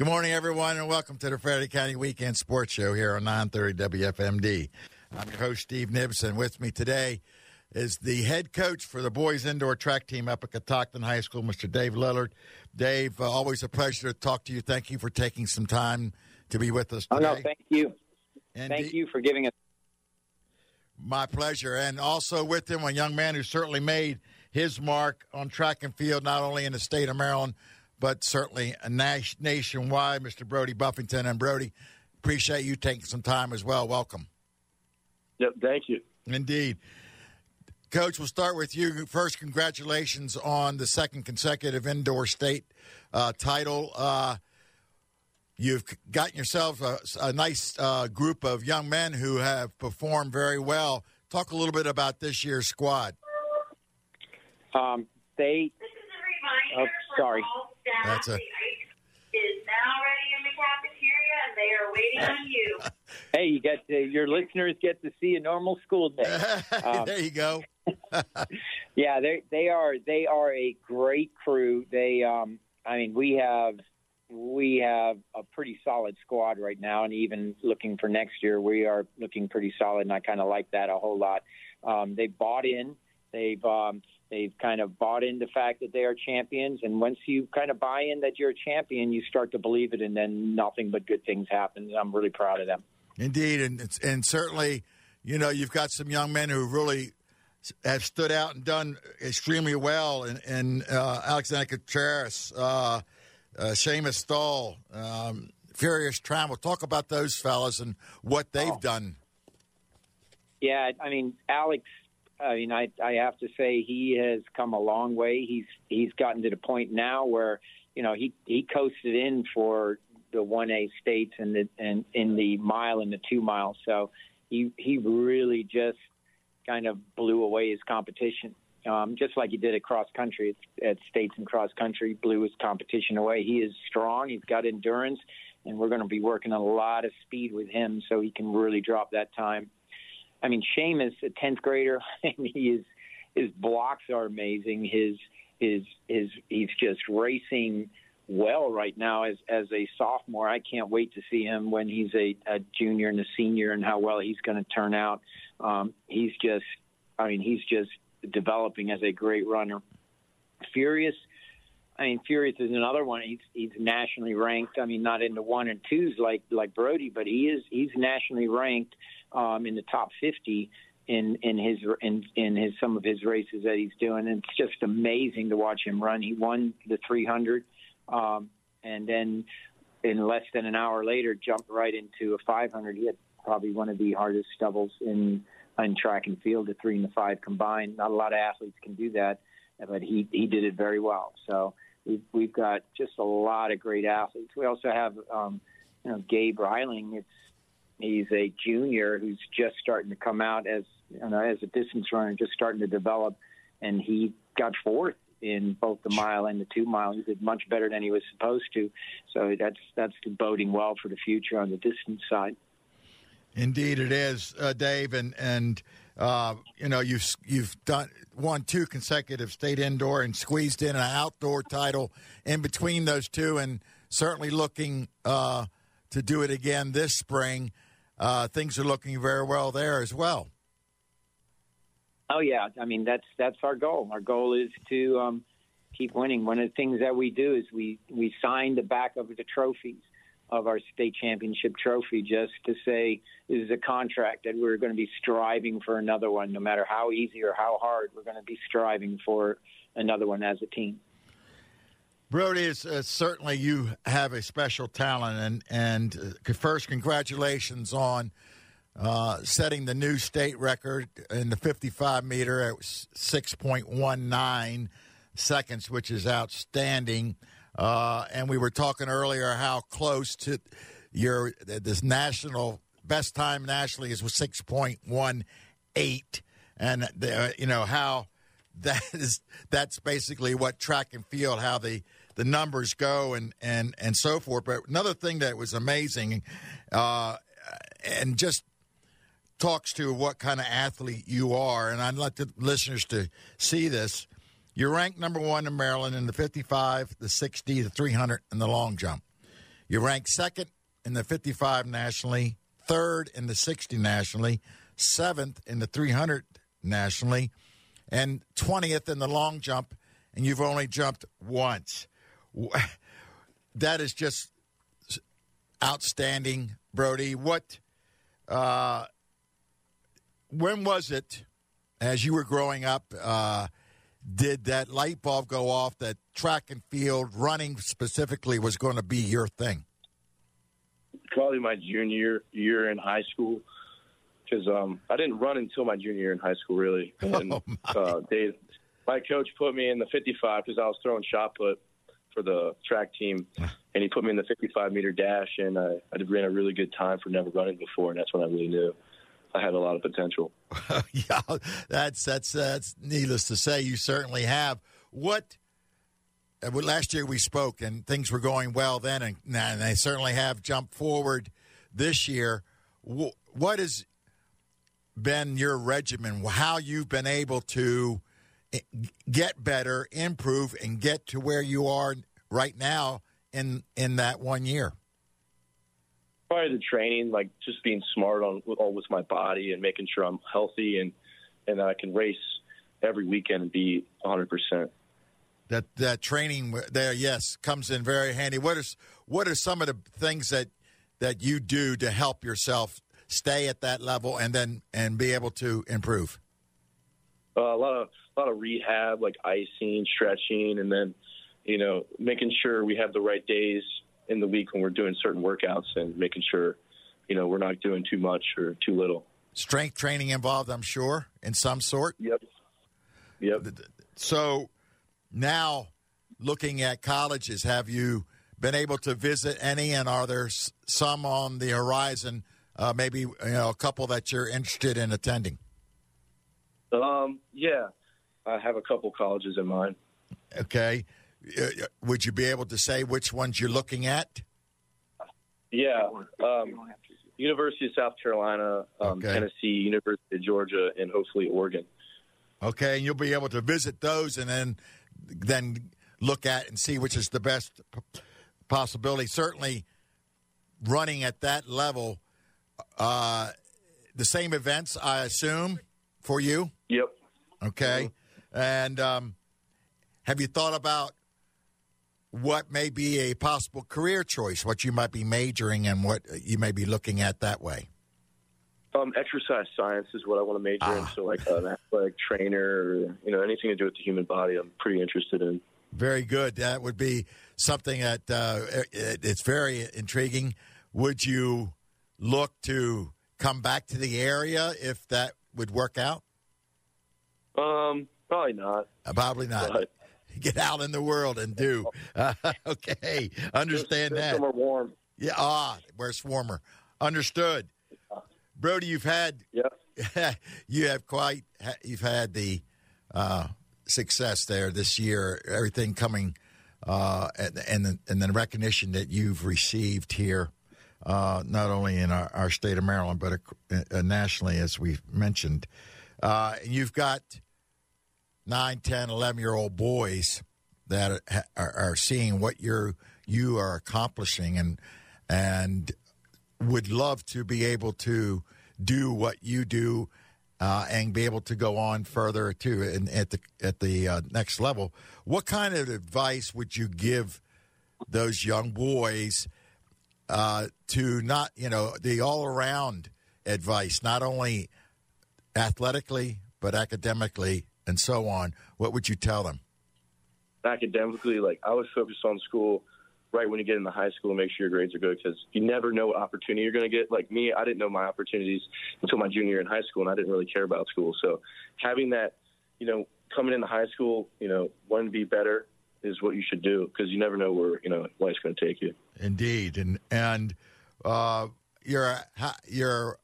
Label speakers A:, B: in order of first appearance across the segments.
A: Good morning, everyone, and welcome to the Frederick County Weekend Sports Show here on 930 WFMD. I'm your host, Steve Nibson. With me today is the head coach for the boys indoor track team up at Catoctin High School, Mr. Dave Lillard. Dave, uh, always a pleasure to talk to you. Thank you for taking some time to be with us today.
B: Oh, no, thank you.
A: And
B: Thank
A: the-
B: you for giving us.
A: My pleasure. And also with him, a young man who certainly made his mark on track and field, not only in the state of Maryland, but certainly nationwide, Mr. Brody Buffington. And Brody, appreciate you taking some time as well. Welcome.
C: Yep, thank you.
A: Indeed. Coach, we'll start with you. First, congratulations on the second consecutive indoor state uh, title. Uh, you've gotten yourself a, a nice uh, group of young men who have performed very well. Talk a little bit about this year's squad.
B: Um, they, oh, sorry.
A: That's a-
D: Is now ready in the cafeteria, and they are waiting on you.
B: Hey, you get to, your listeners get to see a normal school day. Um,
A: there you go.
B: Yeah, they they are they are a great crew. They, um, I mean, we have we have a pretty solid squad right now, and even looking for next year, we are looking pretty solid, and I kind of like that a whole lot. Um, they bought in. They've um, they've kind of bought in the fact that they are champions, and once you kind of buy in that you're a champion, you start to believe it, and then nothing but good things happen. I'm really proud of them.
A: Indeed, and it's- and certainly, you know, you've got some young men who really have stood out and done extremely well. and, in uh, Alexander Contreras, uh, uh, Seamus Stahl, um, Furious Trammell. Talk about those fellas and what they've
B: Oh.
A: done.
B: Yeah, I mean, Alex. I mean, I I have to say he has come a long way. He's he's gotten to the point now where you know he he coasted in for the one A states and the and in the mile and the two mile. So he he really just kind of blew away his competition. Um, just like he did at cross country at, at states and cross country, blew his competition away. He is strong. He's got endurance, and we're going to be working a lot of speed with him so he can really drop that time. I mean, Seamus, a tenth grader, and he is his blocks are amazing. His his his he's just racing well right now as as a sophomore. I can't wait to see him when he's a, a junior and a senior and how well he's going to turn out. Um, he's just, I mean, he's just developing as a great runner. Furious. I mean, Furious is another one. He's he's nationally ranked. I mean, not in the one and twos like like Brody, but he is he's nationally ranked um, in the top 50 in in his in in his some of his races that he's doing. And it's just amazing to watch him run. He won the 300, um, and then in less than an hour later, jumped right into a 500. He had probably one of the hardest doubles in in track and field, the three and the five combined. Not a lot of athletes can do that, but he he did it very well. So we've we've got just a lot of great athletes. We also have um, you know Gabe Reiling. It's he's a junior who's just starting to come out as you know as a distance runner, just starting to develop, and he got fourth in both the mile and the two mile. He did much better than he was supposed to. So that's that's boding well for the future on the distance side.
A: Indeed, it is, uh, Dave, and and uh, you know you've you've done won two consecutive state indoor and squeezed in an outdoor title in between those two, and certainly looking uh, to do it again this spring. Uh, things are looking very well there as well.
B: Oh yeah, I mean that's that's our goal. Our goal is to um, keep winning. One of the things that we do is we we sign the back of the trophies of our state championship trophy just to say this is a contract that we're going to be striving for another one, no matter how easy or how hard. We're going to be striving for another one as a team.
A: Brody, is uh, certainly you have a special talent, and and uh, first, congratulations on uh, setting the new state record in the 55 meter at 6.19 seconds, which is outstanding. Uh, and we were talking earlier how close to your this national best time nationally is with 6.18, and the, you know how that is that's basically what track and field how the the numbers go and and and so forth. But another thing that was amazing, uh, and just talks to what kind of athlete you are, and I'd like the listeners to see this. You're ranked number one in Maryland in the 55, the 60, the 300, and the long jump. You rank second in the 55 nationally, third in the 60 nationally, seventh in the 300 nationally, and 20th in the long jump, and you've only jumped once. That is just outstanding, Brody. What, uh, when was it, as you were growing up, uh, did that light bulb go off that track and field running specifically was going to be your thing?
C: Probably my junior year in high school, because um, I didn't run until my junior year in high school, really. And
A: Oh, my.
C: uh, Dave, my coach put me in the 55 because I was throwing shot put for the track team, and he put me in the 55 meter dash, and I, I ran a really good time for never running before, and that's when I really knew I had a lot of potential.
A: yeah, that's that's that's needless to say. You certainly have. What? uh, last year we spoke and things were going well then, and, and they certainly have jumped forward this year. What has been your regimen? How you've been able to eh, get better, improve, and get to where you are right now in in that one year?
C: Probably the training, like just being smart on with, all with my body and making sure I'm healthy and and I can race every weekend and be 100 percent.
A: that that training there yes comes in very handy what is what are some of the things that that you do to help yourself stay at that level and then and be able to improve
C: Uh, a lot of a lot of rehab, like icing, stretching, and then you know making sure we have the right days in the week when we're doing certain workouts and making sure you know we're not doing too much or too little.
A: strength training involved i'm sure in some sort
C: Yep. Yep.
A: so now looking at colleges have you been able to visit any and are there some on the horizon uh, maybe you know a couple that you're interested in attending
C: Um, yeah, I have a couple colleges in mind.
A: okay would you be able to say which ones you're looking at
C: Yeah. Um, University of South Carolina, um,
A: Okay.
C: Tennessee, University of Georgia, and hopefully Oregon.
A: Okay, and you'll be able to visit those and then then look at and see which is the best p- possibility. Certainly, running at that level, uh, the same events, I assume, for you.
C: Yep.
A: Okay, and um, have you thought about what may be a possible career choice? What you might be majoring and what you may be looking at that way.
C: Um, exercise science is what I want to major in.
A: Ah.
C: So, like an athletic trainer, or you know, anything to do with the human body, I'm pretty interested in.
A: Very good. That would be something that uh, it, it's very intriguing. Would you look to come back to the area if that would work out?
C: Um, probably not.
A: Uh, Probably not.
C: But
A: Get out in the world and do. Uh, okay, understand that.
C: Somewhere warm.
A: Yeah, ah, where it's warmer. Understood. Brody, you've had
C: Yep.
A: you have quite you've had the uh, success there this year. Everything coming uh, and and the, and the recognition that you've received here, uh, not only in our, our state of Maryland but uh, nationally, as we've mentioned. Uh, you've got nine, 10, 11 year old boys that are, are, are seeing what you're you are accomplishing and and would love to be able to do what you do uh, and be able to go on further too and at the at the uh, next level. What kind of advice would you give those young boys uh, to not you know the all around advice, not only athletically but academically and so on? What would you tell them?
C: Academically, like I was focused on school right when you get into high school make sure your grades are good because you never know what opportunity you're going to get. Like me, I didn't know my opportunities until my junior year in high school, and I didn't really care about school. So having that, you know, coming into high school, you know, wanting to be better is what you should do because you never know where you know life's going to take you.
A: Indeed, and and uh, your your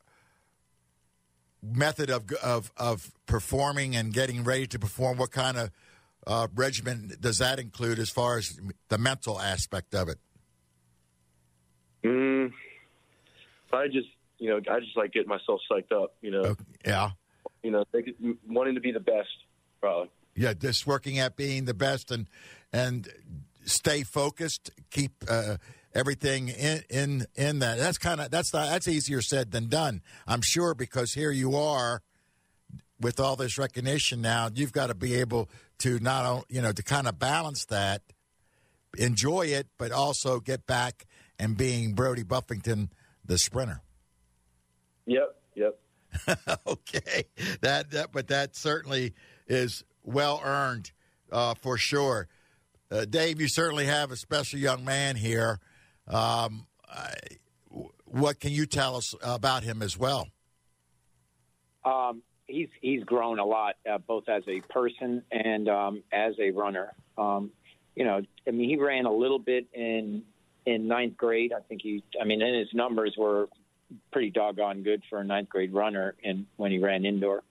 A: method of of of performing and getting ready to perform. What kind of uh, regimen does that include, as far as the mental aspect of it?
C: Mm, I just, you know, I just like getting myself psyched up. You know,
A: Okay, yeah,
C: you know, wanting to be the best, probably.
A: yeah, just working at being the best and and stay focused, keep uh, everything in in in that. That's kind of that's not, that's easier said than done. I'm sure because here you are with all this recognition now. You've got to be able to not only you know to kind of balance that, enjoy it, but also get back and being Brody Buffington, the sprinter.
C: Yep, yep.
A: okay, that that but that certainly is well earned uh, for sure. Uh, Dave, you certainly have a special young man here. Um, I, what can you tell us about him as well?
B: Um, he's he's grown a lot, uh, both as a person and um, as a runner. Um, you know, I mean, he ran a little bit in in ninth grade. I think he, I mean, and his numbers were pretty doggone good for a ninth grade runner. And when he ran indoor,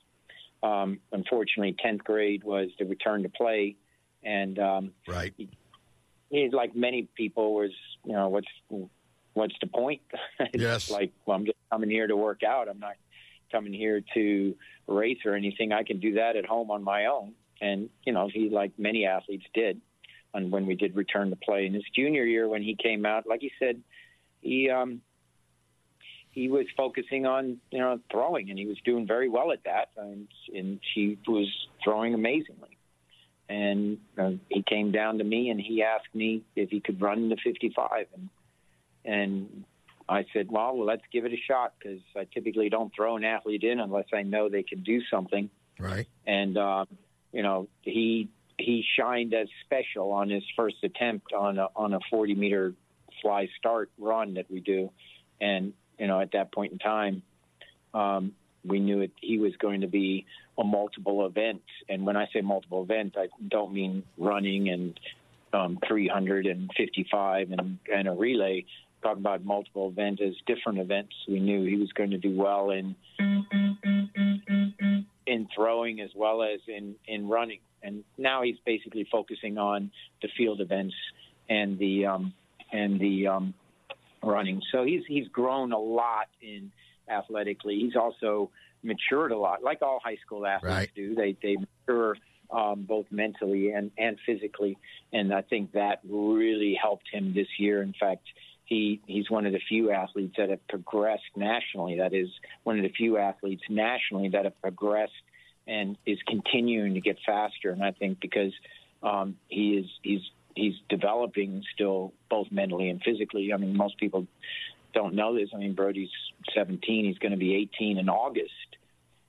B: um, unfortunately, tenth grade was the return to play, and um,
A: right.
B: He, he, like many people, was you know what's what's the point?
A: yes.
B: like well, I'm just coming here to work out. I'm not coming here to race or anything. I can do that at home on my own. And you know, he like many athletes did. And when we did return to play in his junior year, when he came out, like he said, he um, he was focusing on you know throwing, and he was doing very well at that. And, and he was throwing amazingly. And uh, he came down to me, and he asked me if he could run the 55, and and I said, well, well let's give it a shot because I typically don't throw an athlete in unless I know they can do something.
A: Right.
B: And um, you know, he he shined as special on his first attempt on a, on a 40 meter fly start run that we do, and you know, at that point in time, um, we knew it, he was going to be a multiple event. And when I say multiple event, I don't mean running and um, 355 and, and a relay. Talk about multiple events as different events. We knew he was going to do well in in throwing as well as in in running. And now he's basically focusing on the field events and the um, and the um, running. So he's he's grown a lot in athletically. He's also matured a lot, like all high school athletes
A: right.
B: do. They they mature um, both mentally and and physically, and I think that really helped him this year. In fact. He, he's one of the few athletes that have progressed nationally. That is one of the few athletes nationally that have progressed and is continuing to get faster. And I think because um, he is he's he's developing still both mentally and physically. I mean, most people don't know this. I mean, Brody's 17. He's going to be 18 in August.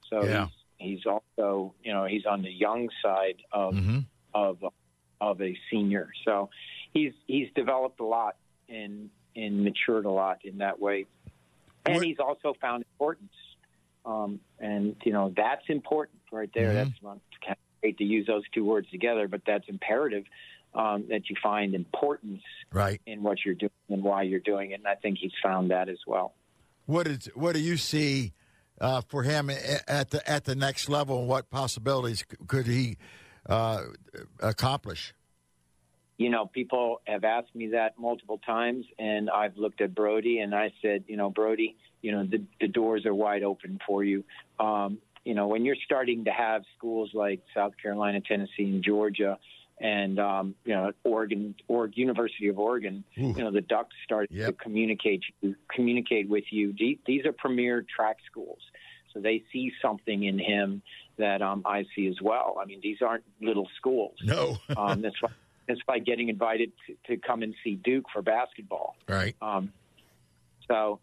B: So
A: yeah.
B: he's, he's also, you know, he's on the young side of
A: mm-hmm.
B: of of a senior. So he's he's developed a lot and and matured a lot in that way. And
A: What-
B: he's also found importance. Um, and you know that's important right there.
A: Mhm.
B: That's not kind of hate to use those two words together, but that's imperative um, that you find importance
A: Right.
B: in what you're doing and why you're doing it. And I think he's found that as well.
A: What is what do you see uh, for him at the at the next level? and What possibilities could he uh, accomplish?
B: You know, people have asked me that multiple times, and I've looked at Brody and I said, you know, Brody, you know, the, the doors are wide open for you. Um, you know, when you're starting to have schools like South Carolina, Tennessee, and Georgia, and um, you know, Oregon or University of Oregon,
A: Ooh.
B: you know, the Ducks start to
A: Yep.
B: communicate communicate with you. The- These are premier track schools, so they see something in him that um, I see as well. I mean, these aren't little schools.
A: No.
B: Um, that's why it's like getting invited to, to come and see Duke for basketball.
A: right.
B: Um, so,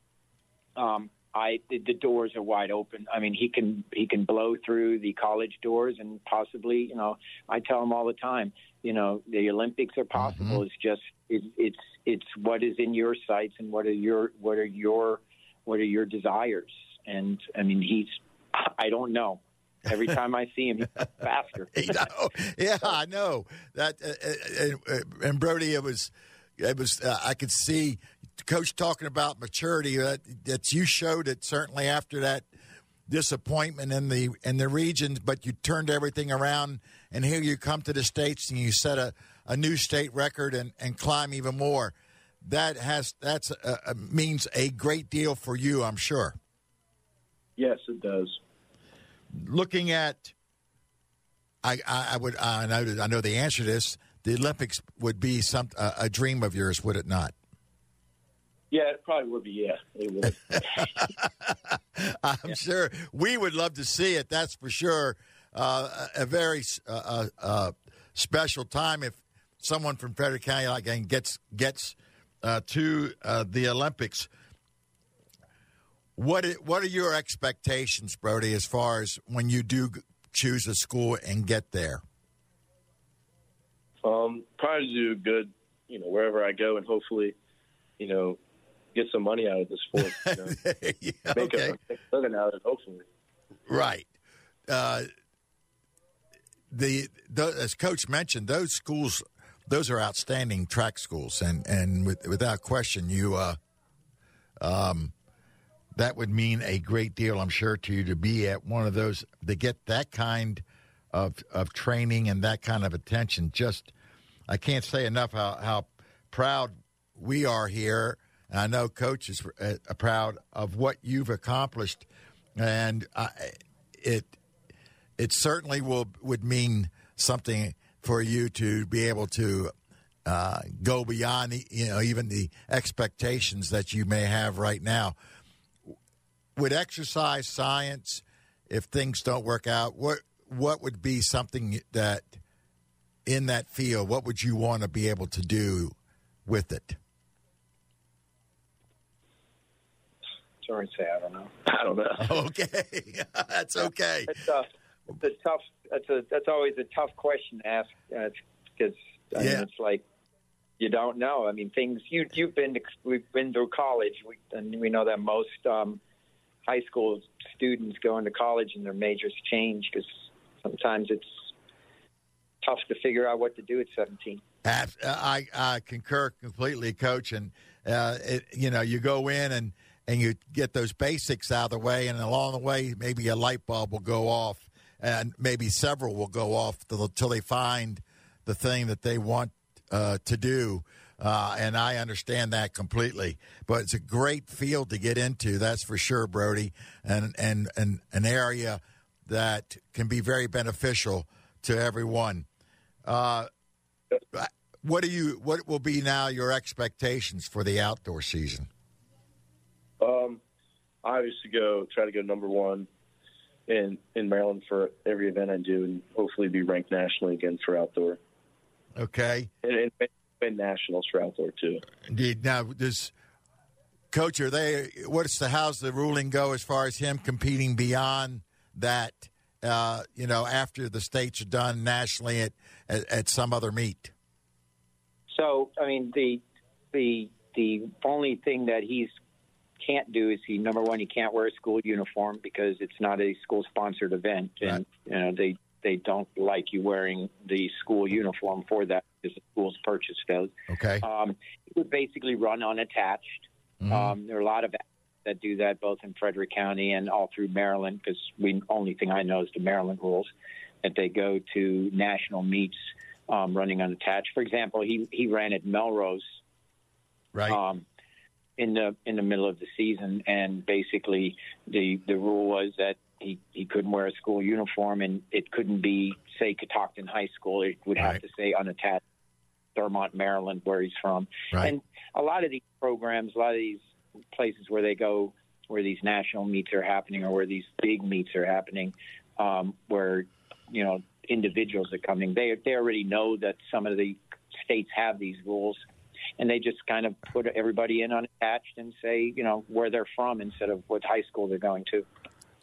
B: um, I the, the doors are wide open. I mean, he can he can blow through the college doors and possibly, you know, I tell him all the time, you know, the Olympics are possible. It's just it, it's it's what is in your sights and what are your what are your what are your desires. And I mean, he's I don't know. Every time I see him, he's faster.
A: Yeah, I know that. Uh, uh, uh, and Brody, it was, it was. Uh, I could see Coach talking about maturity. That that you showed it certainly after that disappointment in the in the regions, but you turned everything around, and here you come to the states and you set a, a new state record and, and climb even more. That has that's uh, means a great deal for you, I'm sure.
C: Yes, it does.
A: looking at, I, I, I would I know I know the answer to this. The Olympics would be some a, a dream of yours, would it not?
C: Yeah, it probably would be. Yeah, it would.
A: I'm
C: Yeah.
A: sure we would love to see it. That's for sure. Uh, a very uh, uh, special time if someone from Frederick County like and gets gets uh, to uh, the Olympics. What what are your expectations, Brody, as far as when you do choose a school and get there?
C: um, probably do good, you know, wherever I go, and hopefully, you know, get some money out of the sport. You know,
A: Yeah,
C: make
A: okay.
C: a make a living out of it. Hopefully.
A: Right. Uh, the, the as Coach mentioned, those schools, those are outstanding track schools, and and with, without question, you, uh, um, that would mean a great deal, I'm sure, to you to be at one of those to get that kind of of training and that kind of attention. Just, I can't say enough how how proud we are here. And I know Coach is uh, proud of what you've accomplished, and it it certainly will would mean something for you to be able to uh, go beyond you know even the expectations that you may have right now. Would exercise science, if things don't work out, what what would be something that in that field? What would you want to be able to do with it?
B: Sorry to say, I don't know.
C: I don't know.
A: Okay, that's okay.
B: It's a, it's a tough. That's a that's always a tough question to ask because I mean,
A: Yeah.
B: it's like you don't know. I mean, things you you've been to, we've been through college, we, and we know that most um, high school students go into college and their majors change because sometimes it's tough to figure out what to do at 17.
A: I, I concur completely, Coach. And uh, it, you know, you go in and and you get those basics out of the way, and along the way, maybe a light bulb will go off, and maybe several will go off till they find the thing that they want uh, to do. Uh, and I understand that completely, but it's a great field to get into. That's for sure, Brody, and and and an area that can be very beneficial to everyone. Uh, what do you? What will be now your expectations for the outdoor season?
C: Um, I used to go try to go number one in in Maryland for every event I do, and hopefully be ranked nationally again for outdoor,
A: Okay.
C: and, and win nationals for outdoor too.
A: Indeed. Now, does coach are they? What's the how's the ruling go as far as him competing beyond that? Uh, you know, after the states are done nationally at, at at some other meet.
B: So, I mean, the the the only thing that he's can't do is he number one he can't wear a school uniform because it's not a school sponsored event and you know they they don't like you wearing the school uniform for that because the school's purchased those.
A: Okay.
B: Um, it would basically run unattached.
A: Mhm.
B: Um, there are a lot of that do that both in Frederick County and all through Maryland because we only thing I know is the Maryland rules that they go to national meets um, running unattached. For example, he he ran at Millrose
A: right.
B: um, in the in the middle of the season, and basically the the rule was that he he couldn't wear a school uniform, and it couldn't be say Catoctin High School. It would have
A: Right.
B: to say unattached Thurmont, Maryland, where he's from.
A: right.
B: And a lot of these programs, a lot of these places where they go, where these national meets are happening, or where these big meets are happening, um, where you know individuals are coming, they they already know that some of the states have these rules, and they just kind of put everybody in unattached and say you know where they're from instead of what high school they're going to.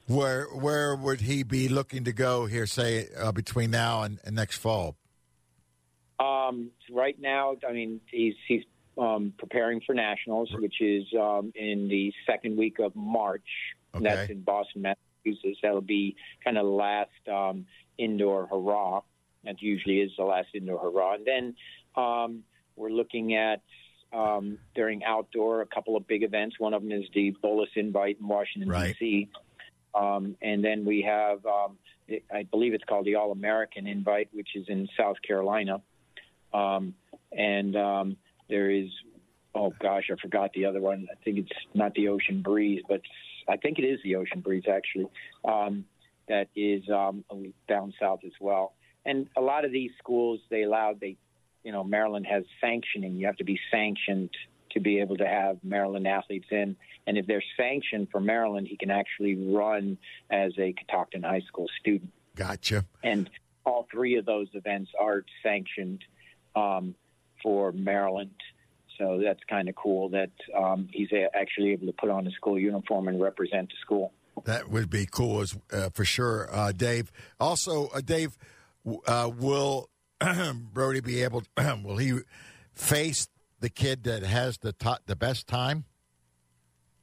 A: where where would he be looking to go here? Say uh, between now and, and next fall.
B: Um, right now, I mean, he's he's um, preparing for nationals, which is um, in the second week of March. And That's in Boston, Massachusetts. That'll be kind of the last um, indoor hurrah. That usually is the last indoor hurrah. And then um, we're looking at um, during outdoor a couple of big events. One of them is the Bullis Invite in Washington
A: Right.
B: D.C. Um, and then we have, um, I believe it's called the All American Invite, which is in South Carolina. Um, and um, there is, oh gosh, I forgot the other one. I think it's not the Ocean Breeze, but I think it is the Ocean Breeze actually. Um, that is um, down south as well. And a lot of these schools, they allow they, you know, Maryland has sanctioning. You have to be sanctioned to be able to have Maryland athletes in. And if they're sanctioned for Maryland, he can actually run as a Catoctin High School student.
A: Gotcha.
B: And all three of those events are sanctioned um, for Maryland. So that's kind of cool that um, he's actually able to put on a school uniform and represent the school.
A: That would be cool as uh, for sure, uh, Dave. Also, uh, Dave, uh, will Brody be able? To, will he face the kid that has the top, the best time?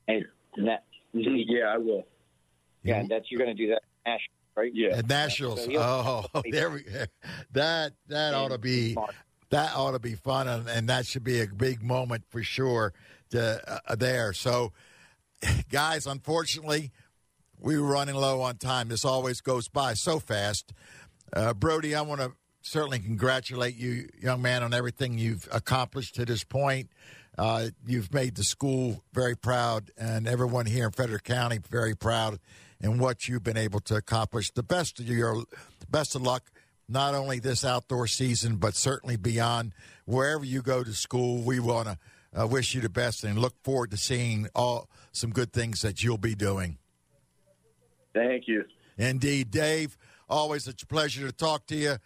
B: Hey, that,
C: yeah, I will.
B: Yeah, that's you're going to do that national, right?
C: Yeah,
A: at nationals. So oh, there we that that ought to be that ought to be fun, and, and, that should be a big moment for sure. To, uh, there, so guys, unfortunately, we were running low on time. This always goes by so fast. Uh, Brody, I want to certainly congratulate you, young man, on everything you've accomplished to this point. Uh, you've made the school very proud, and everyone here in Frederick County very proud in what you've been able to accomplish. The best of your best of luck, not only this outdoor season, but certainly beyond. Wherever you go to school, we want to uh, wish you the best and look forward to seeing all some good things that you'll be doing.
C: Thank you.
A: Indeed, Dave. Always a pleasure to talk to you.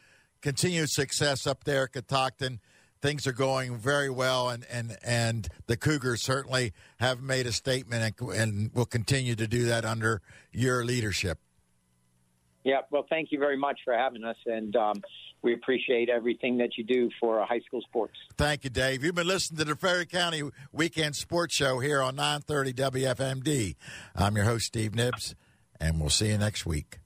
A: Continued success up there at Catoctin. Things are going very well, and, and, and the Cougars certainly have made a statement and, and will continue to do that under your leadership.
B: Yeah, well, thank you very much for having us, and um, we appreciate everything that you do for high school sports.
A: Thank you, Dave. You've been listening to the Frederick County Weekend Sports Show here on 930 WFMD. I'm your host, Steve Nibbs and we'll see you next week.